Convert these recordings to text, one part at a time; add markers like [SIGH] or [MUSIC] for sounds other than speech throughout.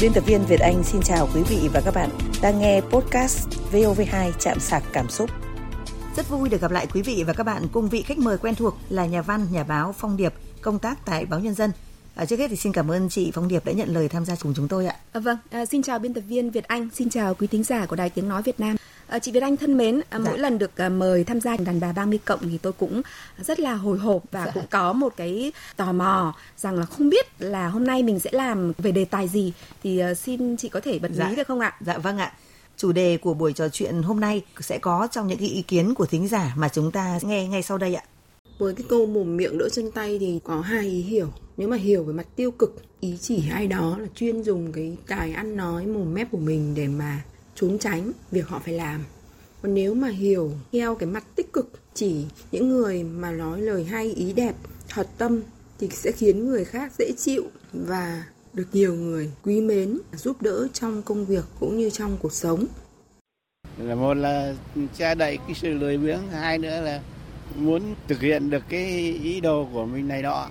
Biên tập viên Việt Anh xin chào quý vị và các bạn đang nghe podcast VOV2 Chạm sạc cảm xúc. Rất vui được gặp lại quý vị và các bạn cùng vị khách mời quen thuộc là nhà văn, nhà báo Phong Điệp công tác tại báo Nhân dân. À, trước hết thì xin cảm ơn chị Phong Điệp đã nhận lời tham gia cùng chúng tôi ạ. À, vâng, à, xin chào biên tập viên Việt Anh, xin chào quý thính giả của Đài Tiếng Nói Việt Nam. À, chị Việt Anh thân mến, à, dạ. mỗi lần được à, mời tham gia đàn bà 30 cộng thì tôi cũng rất là hồi hộp và dạ. cũng có một cái tò mò rằng là không biết là hôm nay mình sẽ làm về đề tài gì thì uh, xin chị có thể bật dạ. mí được không ạ? Dạ vâng ạ. Chủ đề của buổi trò chuyện hôm nay sẽ có trong những cái ý kiến của thính giả mà chúng ta nghe ngay sau đây ạ. Với cái câu mồm miệng đỡ chân tay thì có hai ý hiểu. Nếu mà hiểu về mặt tiêu cực, ý chỉ ai đó là chuyên dùng cái tài ăn nói mồm mép của mình để mà trốn tránh việc họ phải làm. Còn nếu mà hiểu, theo cái mặt tích cực, chỉ những người mà nói lời hay, ý đẹp, thật tâm thì sẽ khiến người khác dễ chịu và được nhiều người quý mến, giúp đỡ trong công việc cũng như trong cuộc sống. Là một là che đậy cái sự lười biếng, hai nữa là muốn thực hiện được cái ý đồ của mình này đó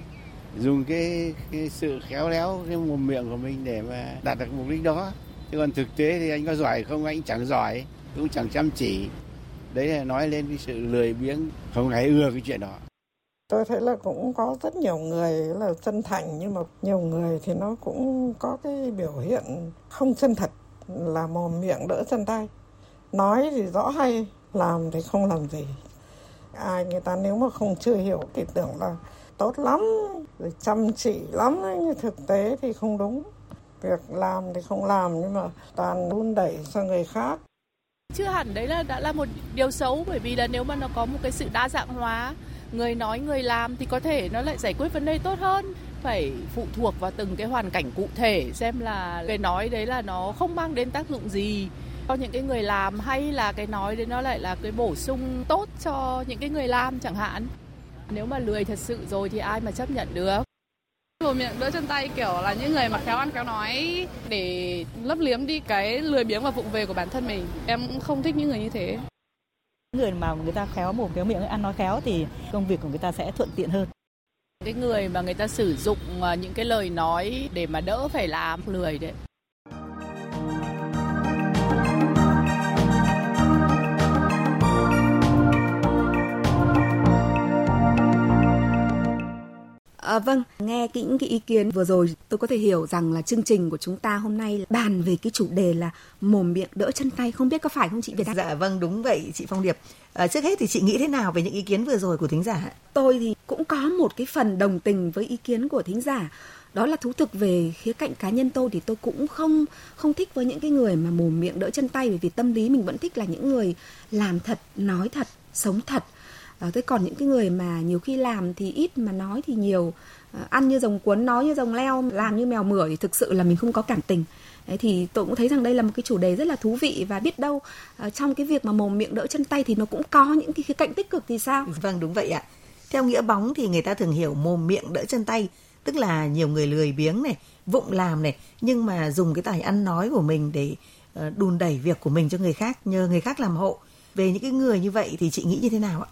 dùng cái cái sự khéo léo, cái mồm miệng của mình để mà đạt được mục đích đó chứ còn thực tế thì anh có giỏi không? Anh chẳng giỏi, cũng chẳng chăm chỉ. Đấy là nói lên cái sự lười biếng, không ai ưa cái chuyện đó. Tôi thấy là cũng có rất nhiều người là chân thành, nhưng mà nhiều người thì nó cũng có cái biểu hiện không chân thật, là mồm miệng đỡ chân tay. Nói thì rõ hay, làm thì không làm gì. Ai người ta nếu mà không chưa hiểu thì tưởng là tốt lắm, rồi chăm chỉ lắm nhưng thực tế thì không đúng việc làm thì không làm nhưng mà toàn đun đẩy sang người khác. Chưa hẳn đấy là đã là một điều xấu, bởi vì là nếu mà nó có một cái sự đa dạng hóa, người nói, người làm thì có thể nó lại giải quyết vấn đề tốt hơn. Phải phụ thuộc vào từng cái hoàn cảnh cụ thể xem là cái nói đấy là nó không mang đến tác dụng gì cho những cái người làm hay là cái nói đấy nó lại là cái bổ sung tốt cho những cái người làm chẳng hạn. Nếu mà lười thật sự rồi thì ai mà chấp nhận được? Mồm miệng đỡ chân tay kiểu là những người mà khéo ăn khéo nói để lấp liếm đi cái lười biếng và vụng về của bản thân mình. Em cũng không thích những người như thế. Người mà người ta khéo mồm khéo miệng ăn nói khéo thì công việc của người ta sẽ thuận tiện hơn. Cái người mà người ta sử dụng à, những cái lời nói để mà đỡ phải làm lười đấy. À, vâng, nghe những cái ý kiến vừa rồi tôi có thể hiểu rằng là chương trình của chúng ta hôm nay bàn về cái chủ đề là mồm miệng đỡ chân tay không biết có phải không chị Việt Anh? Dạ vâng đúng vậy chị Phong Điệp. À, trước hết thì chị nghĩ thế nào về những ý kiến vừa rồi của thính giả? Tôi thì cũng có một cái phần đồng tình với ý kiến của thính giả đó là thú thực về khía cạnh cá nhân tôi thì tôi cũng không không thích với những cái người mà mồm miệng đỡ chân tay bởi vì tâm lý mình vẫn thích là những người làm thật nói thật sống thật à, thế còn những cái người mà nhiều khi làm thì ít mà nói thì nhiều. À, ăn như rồng cuốn nói như rồng leo làm như mèo mửa thì thực sự là mình không có cảm tình. Đấy, thì tôi cũng thấy rằng đây là một cái chủ đề rất là thú vị và biết đâu uh, trong cái việc mà mồm miệng đỡ chân tay thì nó cũng có những cái khía cạnh tích cực thì sao? Vâng đúng vậy ạ. Theo nghĩa bóng thì người ta thường hiểu mồm miệng đỡ chân tay tức là nhiều người lười biếng này vụng làm này nhưng mà dùng cái tài ăn nói của mình để uh, đùn đẩy việc của mình cho người khác nhờ người khác làm hộ. Về những cái người như vậy thì chị nghĩ như thế nào ạ?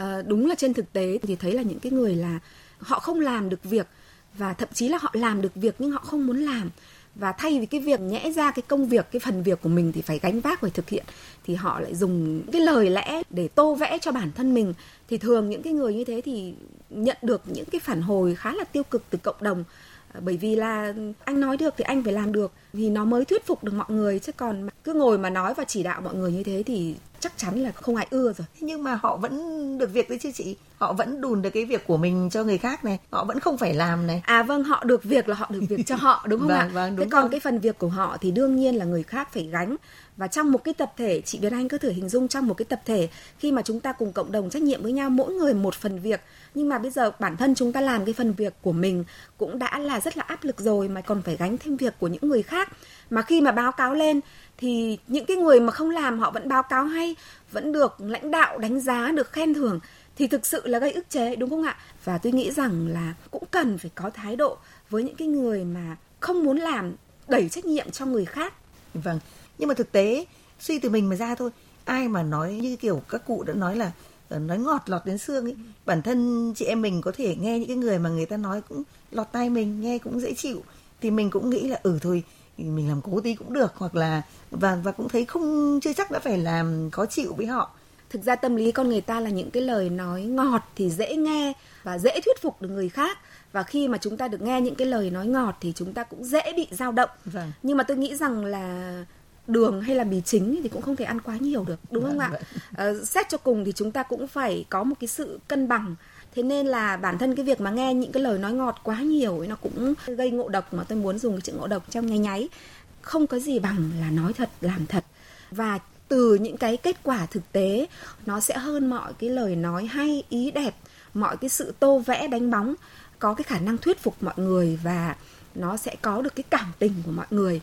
À, đúng là trên thực tế thì thấy là những cái người là họ không làm được việc và thậm chí là họ làm được việc nhưng họ không muốn làm. Và thay vì cái việc nhẽ ra cái công việc cái phần việc của mình thì phải gánh vác phải thực hiện thì họ lại dùng cái lời lẽ để tô vẽ cho bản thân mình. Thì thường những cái người như thế thì nhận được những cái phản hồi khá là tiêu cực từ cộng đồng. Ờ, bởi vì là anh nói được thì anh phải làm được thì nó mới thuyết phục được mọi người chứ còn cứ ngồi mà nói và chỉ đạo mọi người như thế thì chắc chắn là không ai ưa rồi. Nhưng mà họ vẫn được việc đấy chứ chị? Họ vẫn đùn được cái việc của mình cho người khác này. Họ vẫn không phải làm này. À vâng họ được việc là họ được việc cho họ đúng không [LAUGHS] vâng, ạ? vâng, đúng thế còn cái phần việc của họ thì đương nhiên là người khác phải gánh. Và trong một cái tập thể chị Việt Anh cứ thử hình dung trong một cái tập thể khi mà chúng ta cùng cộng đồng trách nhiệm với nhau mỗi người một phần việc. Nhưng mà bây giờ bản thân chúng ta làm cái phần việc của mình cũng đã là rất là áp lực rồi mà còn phải gánh thêm việc của những người khác mà khi mà báo cáo lên, thì những cái người mà không làm, họ vẫn báo cáo hay, vẫn được lãnh đạo đánh giá, được khen thưởng, thì thực sự là gây ức chế, đúng không ạ? Và tôi nghĩ rằng là cũng cần phải có thái độ với những cái người mà không muốn làm, đẩy trách nhiệm cho người khác. Vâng. Nhưng mà thực tế, suy từ mình mà ra thôi, ai mà nói như kiểu các cụ đã nói là ờ, nói ngọt lọt đến xương ấy. Bản thân chị em mình có thể nghe những cái người mà người ta nói cũng lọt tai mình, nghe cũng dễ chịu. Thì mình cũng nghĩ là ừ thôi mình làm cố tí cũng được hoặc là và và cũng thấy không chưa chắc đã phải làm khó chịu với họ thực ra tâm lý con người ta là những cái lời nói ngọt thì dễ nghe và dễ thuyết phục được người khác và khi mà chúng ta được nghe những cái lời nói ngọt thì chúng ta cũng dễ bị dao động vâng. nhưng mà tôi nghĩ rằng là đường hay là mì chính thì cũng không thể ăn quá nhiều được đúng vâng, không ạ vâng. ờ, xét cho cùng thì chúng ta cũng phải có một cái sự cân bằng thế nên là bản thân cái việc mà nghe những cái lời nói ngọt quá nhiều ấy, nó cũng gây ngộ độc mà tôi muốn dùng cái chữ ngộ độc trong nháy nháy. Không có gì bằng là nói thật, làm thật. Và từ những cái kết quả thực tế, nó sẽ hơn mọi cái lời nói hay, ý đẹp, mọi cái sự tô vẽ, đánh bóng, có cái khả năng thuyết phục mọi người và nó sẽ có được cái cảm tình của mọi người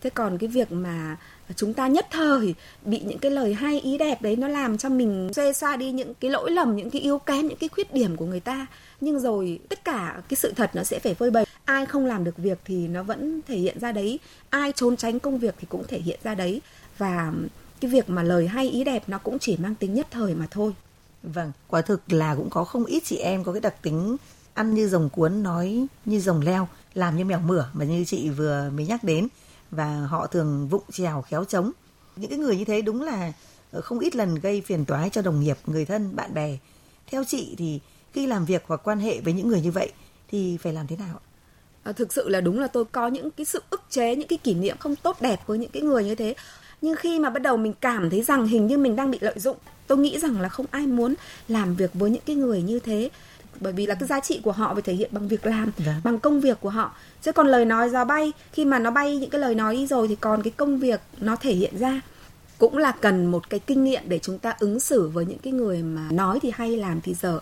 thế còn cái việc mà chúng ta nhất thời bị những cái lời hay, ý đẹp đấy nó làm cho mình xê xoa đi những cái lỗi lầm, những cái yếu kém, những cái khuyết điểm của người ta. Nhưng rồi tất cả cái sự thật nó sẽ phải phơi bày. Ai không làm được việc thì nó vẫn thể hiện ra đấy. Ai trốn tránh công việc thì cũng thể hiện ra đấy. Và cái việc mà lời hay, ý đẹp nó cũng chỉ mang tính nhất thời mà thôi. Vâng quả thực là cũng có không ít chị em có cái đặc tính ăn như rồng cuốn, nói như rồng leo, làm như mèo mửa mà như chị vừa mới nhắc đến và họ thường vụng trèo khéo trống. Những cái người như thế đúng là ờ, không ít lần gây phiền toái cho đồng nghiệp người thân bạn bè. Theo chị thì khi làm việc hoặc quan hệ với những người như vậy thì phải làm thế nào à, thực sự là đúng là tôi có những cái sự ức chế những cái kỷ niệm không tốt đẹp với những cái người như thế. Nhưng khi mà bắt đầu mình cảm thấy rằng hình như mình đang bị lợi dụng tôi nghĩ rằng là không ai muốn làm việc với những cái người như thế bởi vì là cái giá trị của họ phải thể hiện bằng việc làm Vâng. bằng công việc của họ. Chứ còn lời nói ra bay khi mà nó bay những cái lời nói đi rồi thì còn cái công việc nó thể hiện ra. Cũng là cần một cái kinh nghiệm để chúng ta ứng xử với những cái người mà nói thì hay làm thì dở.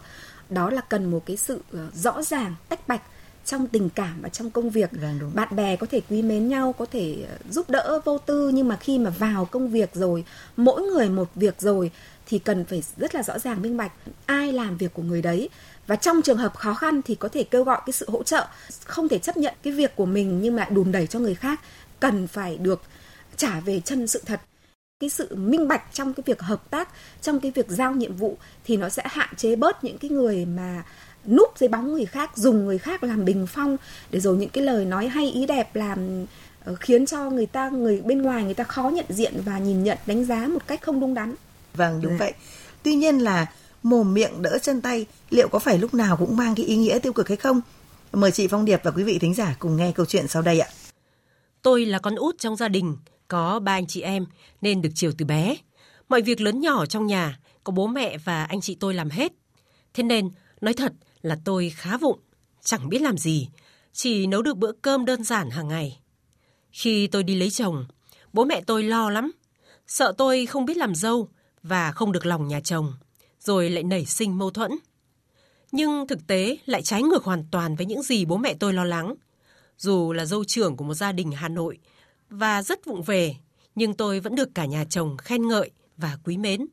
Đó là cần một cái sự ờ, rõ ràng tách bạch trong tình cảm và trong công việc. Vâng, đúng. bạn bè có thể quý mến nhau có thể ờ, giúp đỡ vô tư nhưng mà khi mà vào công việc rồi mỗi người một việc rồi thì cần phải rất là rõ ràng minh bạch. Ai làm việc của người đấy và trong trường hợp khó khăn thì có thể kêu gọi cái sự hỗ trợ. Không thể chấp nhận cái việc của mình nhưng mà lại đùn đẩy cho người khác. Cần phải được trả về chân sự thật. Cái sự minh bạch trong cái việc hợp tác trong cái việc giao nhiệm vụ thì nó sẽ hạn chế bớt những cái người mà núp dưới bóng người khác dùng người khác làm bình phong. Để rồi những cái lời nói hay ý đẹp làm ờ, khiến cho người ta người bên ngoài người ta khó nhận diện và nhìn nhận đánh giá một cách không đúng đắn. Vâng đúng Dạ. vậy. Tuy nhiên là mồm miệng đỡ chân tay liệu có phải lúc nào cũng mang cái ý nghĩa tiêu cực hay không mời chị phong điệp và quý vị thính giả cùng nghe câu chuyện sau đây ạ Tôi là con út trong gia đình, có ba anh chị em nên được chiều từ bé. Mọi việc lớn nhỏ trong nhà có bố mẹ và anh chị tôi làm hết. Thế nên, nói thật là tôi khá vụng, chẳng biết làm gì, chỉ nấu được bữa cơm đơn giản hàng ngày. Khi tôi đi lấy chồng, bố mẹ tôi lo lắm, sợ tôi không biết làm dâu và không được lòng nhà chồng, rồi lại nảy sinh mâu thuẫn. Nhưng thực tế lại trái ngược hoàn toàn với những gì bố mẹ tôi lo lắng. Dù là dâu trưởng của một gia đình Hà Nội và rất vụng về, nhưng tôi vẫn được cả nhà chồng khen ngợi và quý mến.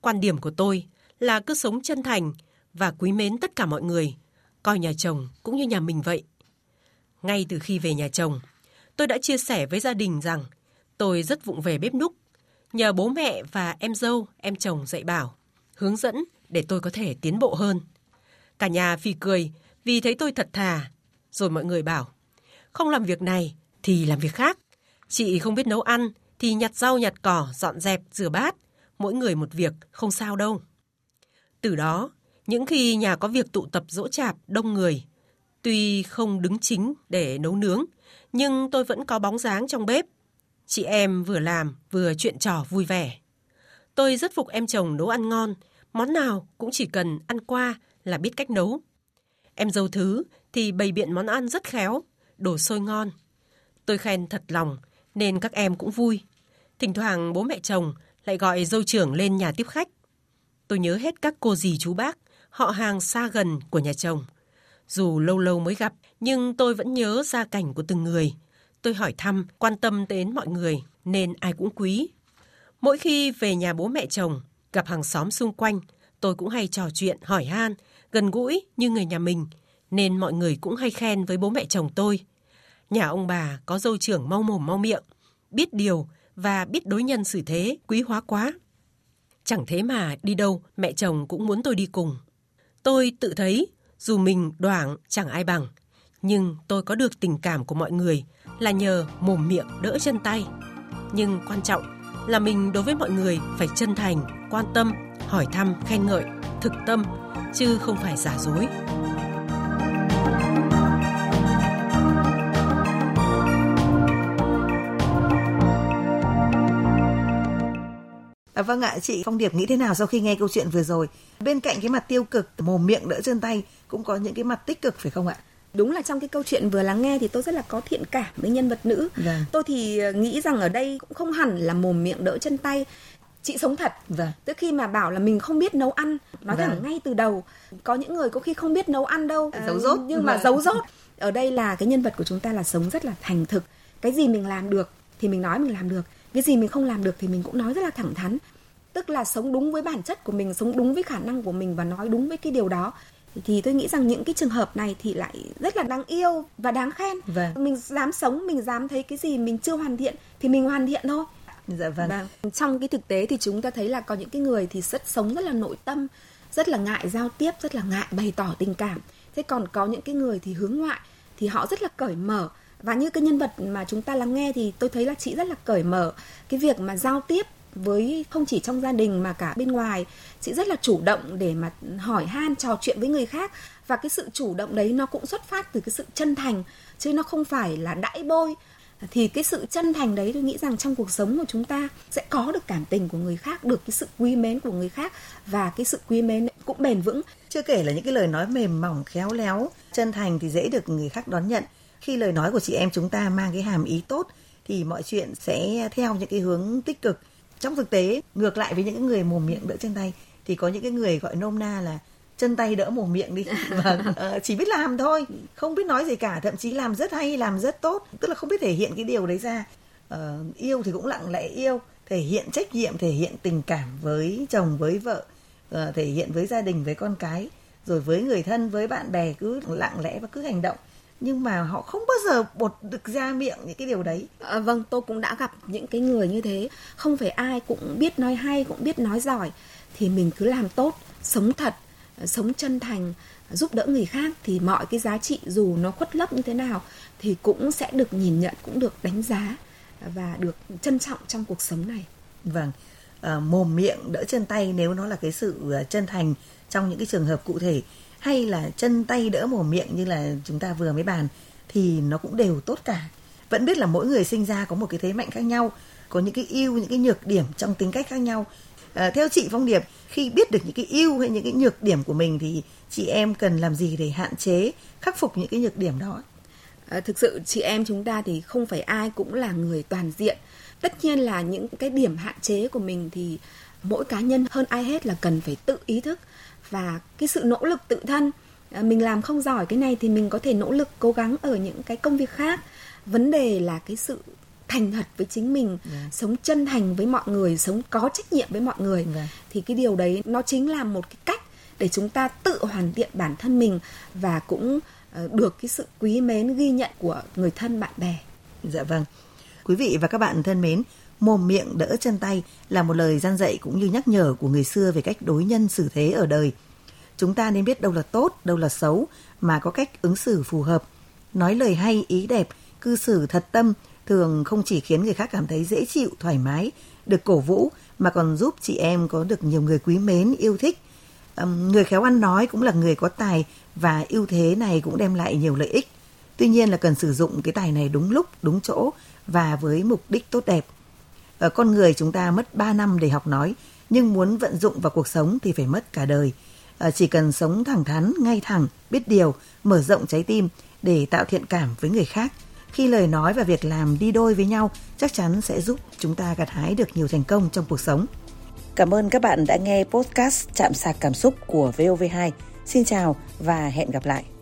Quan điểm của tôi là cứ sống chân thành và quý mến tất cả mọi người, coi nhà chồng cũng như nhà mình vậy. Ngay từ khi về nhà chồng, tôi đã chia sẻ với gia đình rằng tôi rất vụng về bếp núc, nhờ bố mẹ và em dâu, em chồng dạy bảo, hướng dẫn để tôi có thể tiến bộ hơn. Cả nhà phì cười vì thấy tôi thật thà, rồi mọi người bảo, không làm việc này thì làm việc khác. Chị không biết nấu ăn thì nhặt rau nhặt cỏ, dọn dẹp, rửa bát, mỗi người một việc, không sao đâu. Từ đó, những khi nhà có việc tụ tập dỗ chạp đông người, tuy không đứng chính để nấu nướng, nhưng tôi vẫn có bóng dáng trong bếp. Chị em vừa làm vừa chuyện trò vui vẻ. Tôi rất phục em chồng nấu ăn ngon, món nào cũng chỉ cần ăn qua là biết cách nấu. Em dâu thứ thì bày biện món ăn rất khéo, đồ sôi ngon. Tôi khen thật lòng nên các em cũng vui. Thỉnh thoảng bố mẹ chồng lại gọi dâu trưởng lên nhà tiếp khách. Tôi nhớ hết các cô dì chú bác, họ hàng xa gần của nhà chồng. Dù lâu lâu mới gặp, nhưng tôi vẫn nhớ gia cảnh của từng người. Tôi hỏi thăm, quan tâm đến mọi người, nên ai cũng quý. Mỗi khi về nhà bố mẹ chồng, gặp hàng xóm xung quanh, tôi cũng hay trò chuyện, hỏi han, gần gũi như người nhà mình, nên mọi người cũng hay khen với bố mẹ chồng tôi. Nhà ông bà có dâu trưởng mau mồm mau miệng, biết điều và biết đối nhân xử thế, quý hóa quá. Chẳng thế mà đi đâu mẹ chồng cũng muốn tôi đi cùng. Tôi tự thấy dù mình đoảng chẳng ai bằng, nhưng tôi có được tình cảm của mọi người là nhờ mồm miệng đỡ chân tay. Nhưng quan trọng là mình đối với mọi người phải chân thành, quan tâm, hỏi thăm, khen ngợi, thực tâm, chứ không phải giả dối. À, vâng ạ, chị Phong Điệp nghĩ thế nào sau khi nghe câu chuyện vừa rồi? Bên cạnh cái mặt tiêu cực, mồm miệng đỡ chân tay cũng có những cái mặt tích cực phải không ạ? Đúng là trong cái câu chuyện vừa lắng nghe thì tôi rất là có thiện cảm với nhân vật nữ. Vâng. tôi thì ờ, nghĩ rằng ở đây cũng không hẳn là mồm miệng đỡ chân tay. Chị sống thật. Vâng. tức khi mà bảo là mình không biết nấu ăn nói vâng. thẳng ngay từ đầu có những người có khi không biết nấu ăn đâu. Giấu dốt nhưng vâng. mà giấu dốt ở đây là cái nhân vật của chúng ta là sống rất là thành thực. Cái gì mình làm được thì mình nói mình làm được. Cái gì mình không làm được thì mình cũng nói rất là thẳng thắn. Tức là sống đúng với bản chất của mình sống đúng với khả năng của mình và nói đúng với cái điều đó thì tôi nghĩ rằng những cái trường hợp này thì lại rất là đáng yêu và đáng khen. Vâng. mình dám sống mình dám thấy cái gì mình chưa hoàn thiện thì mình hoàn thiện thôi. Dạ vâng. vâng. Trong cái thực tế thì chúng ta thấy là có những cái người thì rất sống rất là nội tâm rất là ngại giao tiếp rất là ngại bày tỏ tình cảm. Thế còn có những cái người thì hướng ngoại thì họ rất là cởi mở. Và như cái nhân vật mà chúng ta lắng nghe thì tôi thấy là chị rất là cởi mở. Cái việc mà giao tiếp với không chỉ trong gia đình mà cả bên ngoài. Chị rất là chủ động để mà hỏi han, trò chuyện với người khác. Và cái sự chủ động đấy nó cũng xuất phát từ cái sự chân thành, chứ nó không phải là đãi bôi. Thì cái sự chân thành đấy tôi nghĩ rằng trong cuộc sống của chúng ta sẽ có được cảm tình của người khác, được cái sự quý mến của người khác. Và cái sự quý mến cũng bền vững. Chưa kể là những cái lời nói mềm mỏng, khéo léo, chân thành thì dễ được người khác đón nhận. Khi lời nói của chị em chúng ta mang cái hàm ý tốt thì mọi chuyện sẽ theo những cái hướng tích cực trong thực tế ngược lại với những người mồm miệng đỡ chân tay thì có những cái người gọi nôm na là chân tay đỡ mồm miệng đi. [LAUGHS] Và uh, chỉ biết làm thôi không biết nói gì cả thậm chí làm rất hay làm rất tốt. Tức là không biết thể hiện cái điều đấy ra. Uh, yêu thì cũng lặng lẽ yêu thể hiện trách nhiệm thể hiện tình cảm với chồng với vợ uh, thể hiện với gia đình với con cái rồi với người thân với bạn bè cứ lặng lẽ và cứ hành động nhưng mà họ không bao giờ bột được ra miệng những cái điều đấy. À, vâng tôi cũng đã gặp những cái người như thế. Không phải ai cũng biết nói hay cũng biết nói giỏi. Thì mình cứ làm tốt sống thật sống chân thành giúp đỡ người khác. Thì mọi cái giá trị dù nó khuất lấp như thế nào thì cũng sẽ được nhìn nhận cũng được đánh giá và được trân trọng trong cuộc sống này. Vâng. À, mồm miệng đỡ chân tay nếu nó là cái sự ờ, chân thành trong những cái trường hợp cụ thể hay là chân tay đỡ mồm miệng như là chúng ta vừa mới bàn thì nó cũng đều tốt cả. Vẫn biết là mỗi người sinh ra có một cái thế mạnh khác nhau có những cái ưu những cái nhược điểm trong tính cách khác nhau. À, theo chị phong điệp khi biết được những cái ưu hay những cái nhược điểm của mình thì chị em cần làm gì để hạn chế khắc phục những cái nhược điểm đó? À, thực sự chị em chúng ta thì không phải ai cũng là người toàn diện. Tất nhiên là những cái điểm hạn chế của mình thì mỗi cá nhân hơn ai hết là cần phải tự ý thức và cái sự nỗ lực tự thân à, mình làm không giỏi cái này thì mình có thể nỗ lực cố gắng ở những cái công việc khác vấn đề là cái sự thành thật với chính mình yeah. Dạ. sống chân thành với mọi người sống có trách nhiệm với mọi người yeah. Dạ. thì cái điều đấy nó chính là một cái cách để chúng ta tự hoàn thiện bản thân mình và cũng ờ, được cái sự quý mến ghi nhận của người thân bạn bè dạ vâng quý vị và các bạn thân mến mồm miệng đỡ chân tay là một lời gian dạy cũng như nhắc nhở của người xưa về cách đối nhân xử thế ở đời. Chúng ta nên biết đâu là tốt, đâu là xấu mà có cách ứng xử phù hợp. Nói lời hay, ý đẹp, cư xử thật tâm thường không chỉ khiến người khác cảm thấy dễ chịu, thoải mái, được cổ vũ mà còn giúp chị em có được nhiều người quý mến, yêu thích. Um, người khéo ăn nói cũng là người có tài và ưu thế này cũng đem lại nhiều lợi ích. Tuy nhiên là cần sử dụng cái tài này đúng lúc, đúng chỗ và với mục đích tốt đẹp. Ở con người chúng ta mất 3 năm để học nói, nhưng muốn vận dụng vào cuộc sống thì phải mất cả đời. À, chỉ cần sống thẳng thắn, ngay thẳng, biết điều, mở rộng trái tim để tạo thiện cảm với người khác. Khi lời nói và việc làm đi đôi với nhau, chắc chắn sẽ giúp chúng ta gặt hái được nhiều thành công trong cuộc sống. Cảm ơn các bạn đã nghe podcast Chạm sạc cảm xúc của VOV2. Xin chào và hẹn gặp lại.